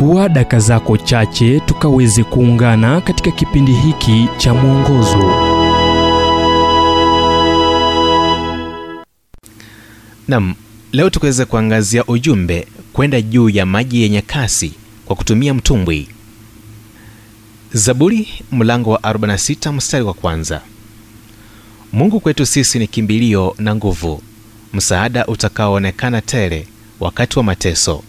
chukua daka zako chache tukaweze kuungana katika kipindi hiki cha mwongozo Nam, leo tukaweza kuangazia ujumbe kwenda juu ya maji yenye kasi kwa kutumia mtumbwi. Zaburi mlango wa 46 mstari wa kwanza. Mungu kwetu sisi ni kimbilio na nguvu, msaada utakaoonekana tele wakati wa mateso.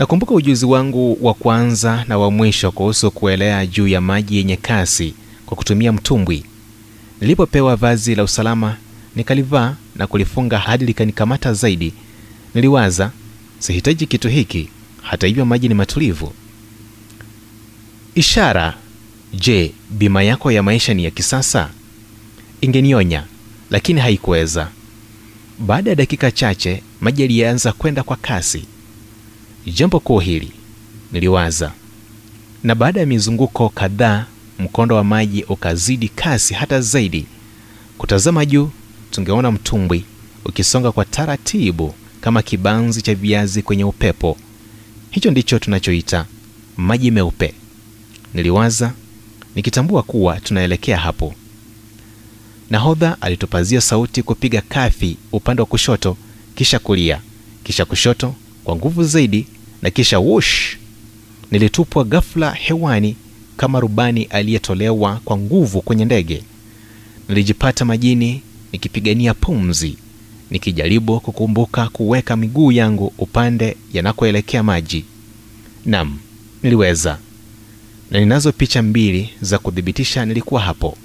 Nakumbuka ujuzi wangu wa kwanza na wa mwisho kuhusu kuelea juu ya maji yenye kasi kwa kutumia mtumbwi. Nilipopewa vazi la usalama nikalivaa na kulifunga hadi likanikamata zaidi. Niliwaza, sihitaji kitu hiki, hata hivyo maji ni matulivu. Ishara, je, bima yako ya maisha ni ya kisasa? Ingenionya, lakini haikuweza. Baada ya dakika chache, maji yalianza kwenda kwa kasi. Jambo kuu hili, niliwaza, na baada ya mizunguko kadhaa, mkondo wa maji ukazidi kasi hata zaidi. Kutazama juu tungeona mtumbwi ukisonga kwa taratibu kama kibanzi cha viazi kwenye upepo. Hicho ndicho tunachoita maji meupe, niliwaza nikitambua kuwa tunaelekea hapo. Nahodha alitupazia sauti kupiga kafi upande wa kushoto, kisha kulia, kisha kushoto kwa nguvu zaidi, na kisha wush, nilitupwa ghafla hewani kama rubani aliyetolewa kwa nguvu kwenye ndege. Nilijipata majini nikipigania pumzi, nikijaribu kukumbuka kuweka miguu yangu upande yanakoelekea maji. Nam, niliweza, na ninazo picha mbili za kuthibitisha nilikuwa hapo.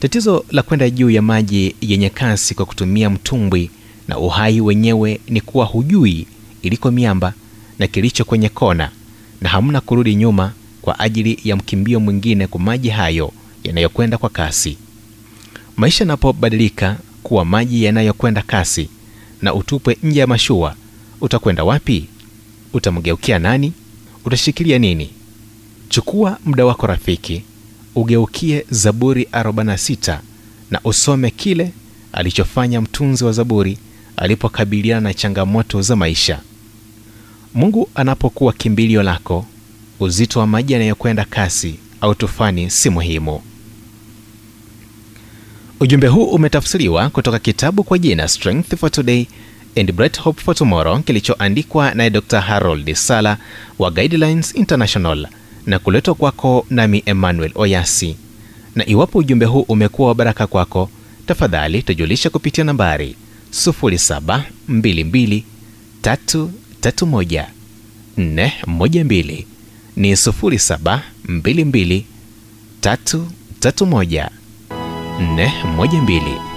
Tatizo la kwenda juu ya maji yenye kasi kwa kutumia mtumbwi na uhai wenyewe ni kuwa hujui iliko miamba na kilicho kwenye kona, na hamna kurudi nyuma kwa ajili ya mkimbio mwingine kwa maji hayo yanayokwenda kwa kasi. Maisha yanapobadilika kuwa maji yanayokwenda kasi na utupwe nje ya mashua, utakwenda wapi? Utamgeukia nani? Utashikilia nini? Chukua muda wako rafiki, ugeukie Zaburi 46 na usome kile alichofanya mtunzi wa Zaburi alipokabiliana na changamoto za maisha. Mungu anapokuwa kimbilio lako, uzito wa maji yanayokwenda kasi au tufani si muhimu. Ujumbe huu umetafsiriwa kutoka kitabu kwa jina Strength for Today and Bright Hope for Tomorrow kilichoandikwa naye Dr. Harold Sala wa Guidelines International na kuletwa kwako nami Emmanuel Oyasi. Na iwapo ujumbe huu umekuwa wa baraka kwako, tafadhali tujulisha kupitia nambari 0722331412 ni 0722331412